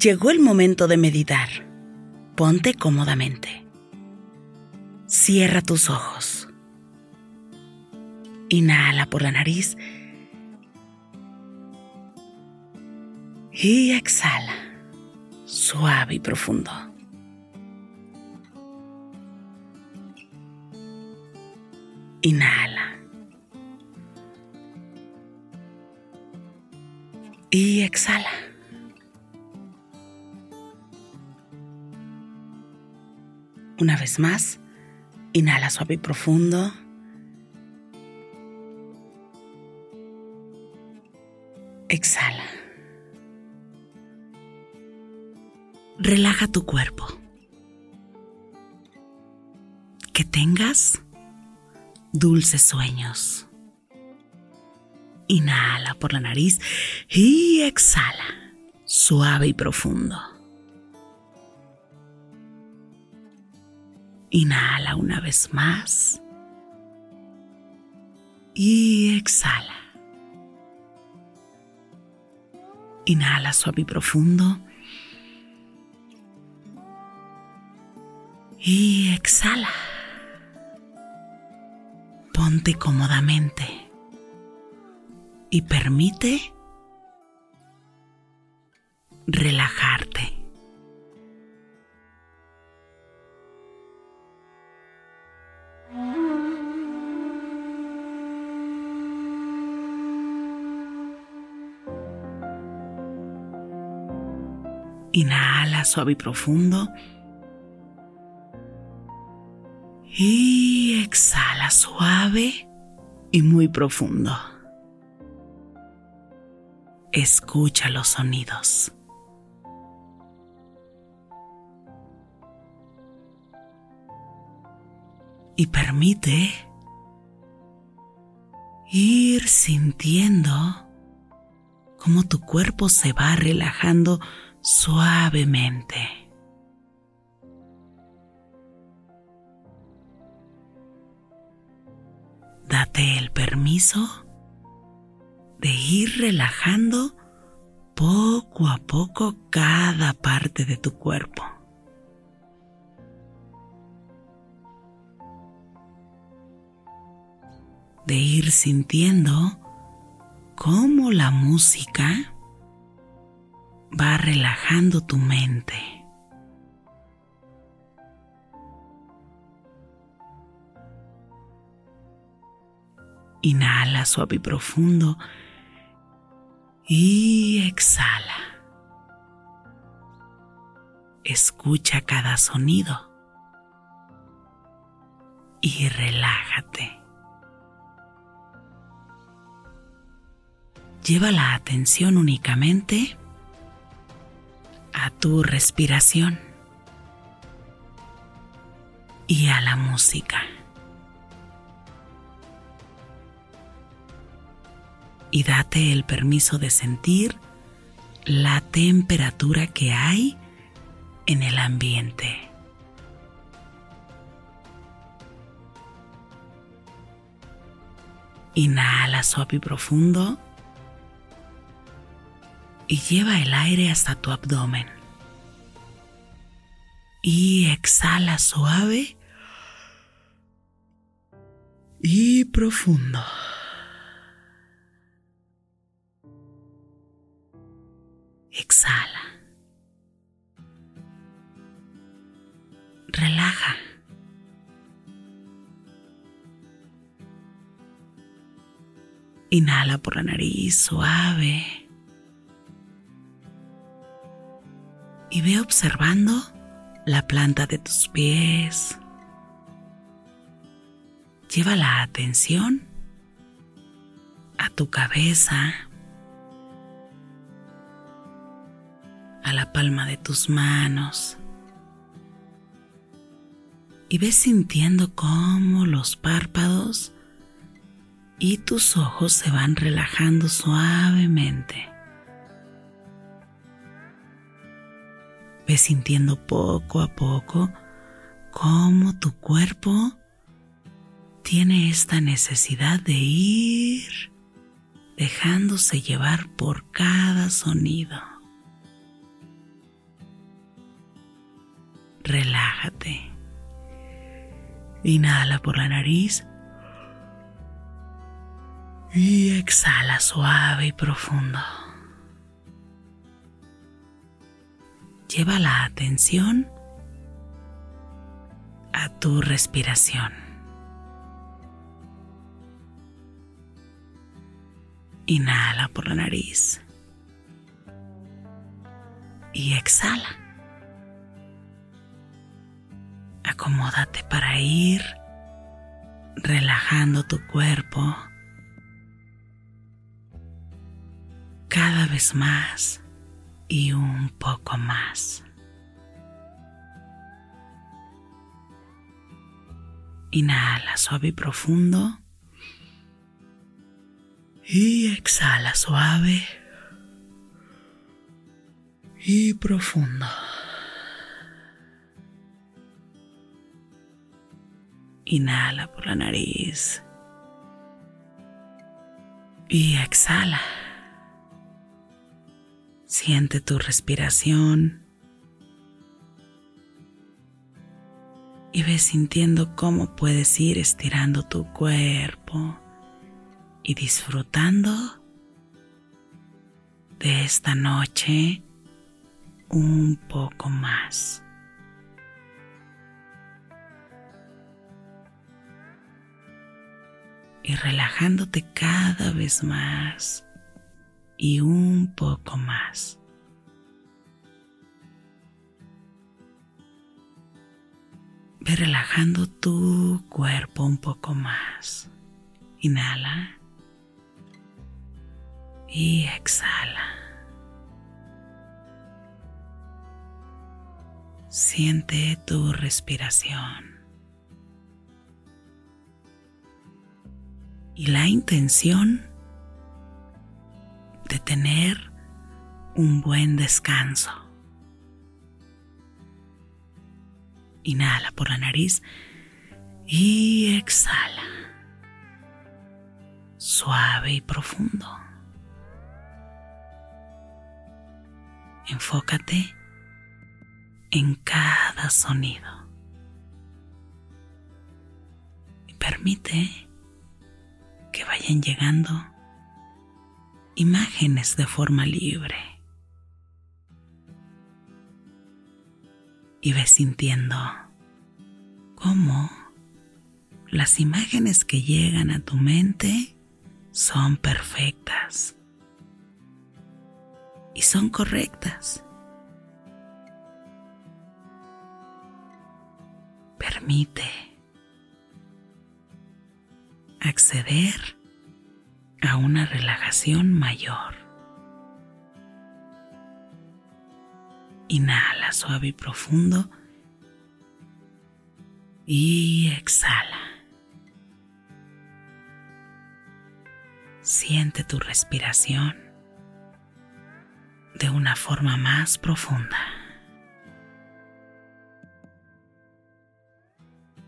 Llegó el momento de meditar. Ponte cómodamente. Cierra tus ojos. Inhala por la nariz y exhala, suave y profundo. Inhala. Una vez más, inhala suave y profundo. Exhala. Relaja tu cuerpo. Que tengas dulces sueños. Inhala por la nariz y exhala, suave y profundo. Inhala una vez más y exhala. Inhala suave y profundo. Y exhala. Ponte cómodamente y permite relajarte. Inhala suave y profundo. Y exhala suave y muy profundo. Escucha los sonidos. Y permite ir sintiendo cómo tu cuerpo se va relajando suavemente. Date el permiso de ir relajando poco a poco cada parte de tu cuerpo. De ir sintiendo cómo la música va relajando tu mente. Inhala suave y profundo y exhala. Escucha cada sonido y relájate. Lleva la atención únicamente a tu respiración y a la música. Y date el permiso de sentir la temperatura que hay en el ambiente. Inhala suave y profundo y lleva el aire hasta tu abdomen. Y exhala suave y profundo. Exhala. Relaja. Inhala por la nariz suave. Ve observando la planta de tus pies. Lleva la atención a tu cabeza, a la palma de tus manos y ve sintiendo cómo los párpados y tus ojos se van relajando suavemente. Ves sintiendo poco a poco cómo tu cuerpo tiene esta necesidad de ir dejándose llevar por cada sonido. relájate. Inhala por la nariz y exhala suave y profundo. Lleva la atención a tu respiración. Inhala por la nariz y exhala. Acomódate para ir relajando tu cuerpo cada vez más y un poco más. Inhala suave y profundo. Y exhala suave y profundo. Inhala por la nariz. Y exhala. Siente tu respiración. Y ves sintiendo cómo puedes ir estirando tu cuerpo y disfrutando de esta noche un poco más. Y relajándote cada vez más y un poco más. Ve relajando tu cuerpo un poco más. Inhala y exhala. Siente tu respiración. Y la intención tener un buen descanso. Inhala por la nariz y exhala. Suave y profundo. Enfócate en cada sonido. Y permite que vayan llegando imágenes de forma libre. Y ves sintiendo cómo las imágenes que llegan a tu mente son perfectas y son correctas. permite acceder a una relajación mayor. Inhala suave y profundo y exhala. Siente tu respiración de una forma más profunda.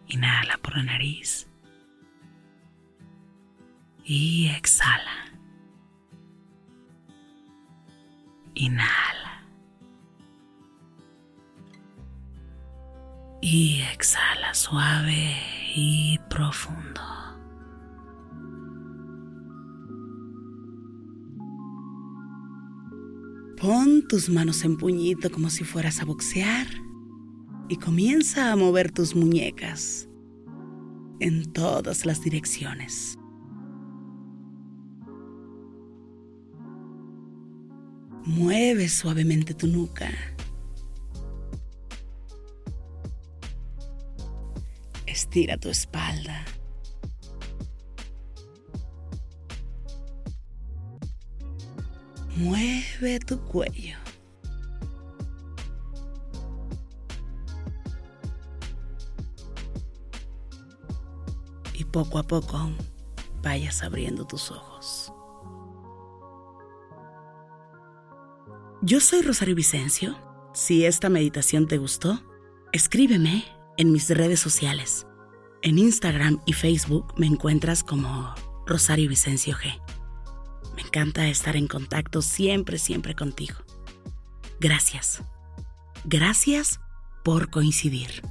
Inhala por la nariz y exhala. Inhala. Y exhala suave y profundo. Pon tus manos en puñito como si fueras a boxear y comienza a mover tus muñecas en todas las direcciones. Mueve suavemente tu nuca. Estira tu espalda. Mueve tu cuello. poco a poco vayas abriendo tus ojos. Yo soy Rosario Vicencio. Si esta meditación te gustó, escríbeme en mis redes sociales. En Instagram y Facebook me encuentras como Rosario Vicencio G. Me encanta estar en contacto siempre, siempre contigo. Gracias. Gracias por coincidir.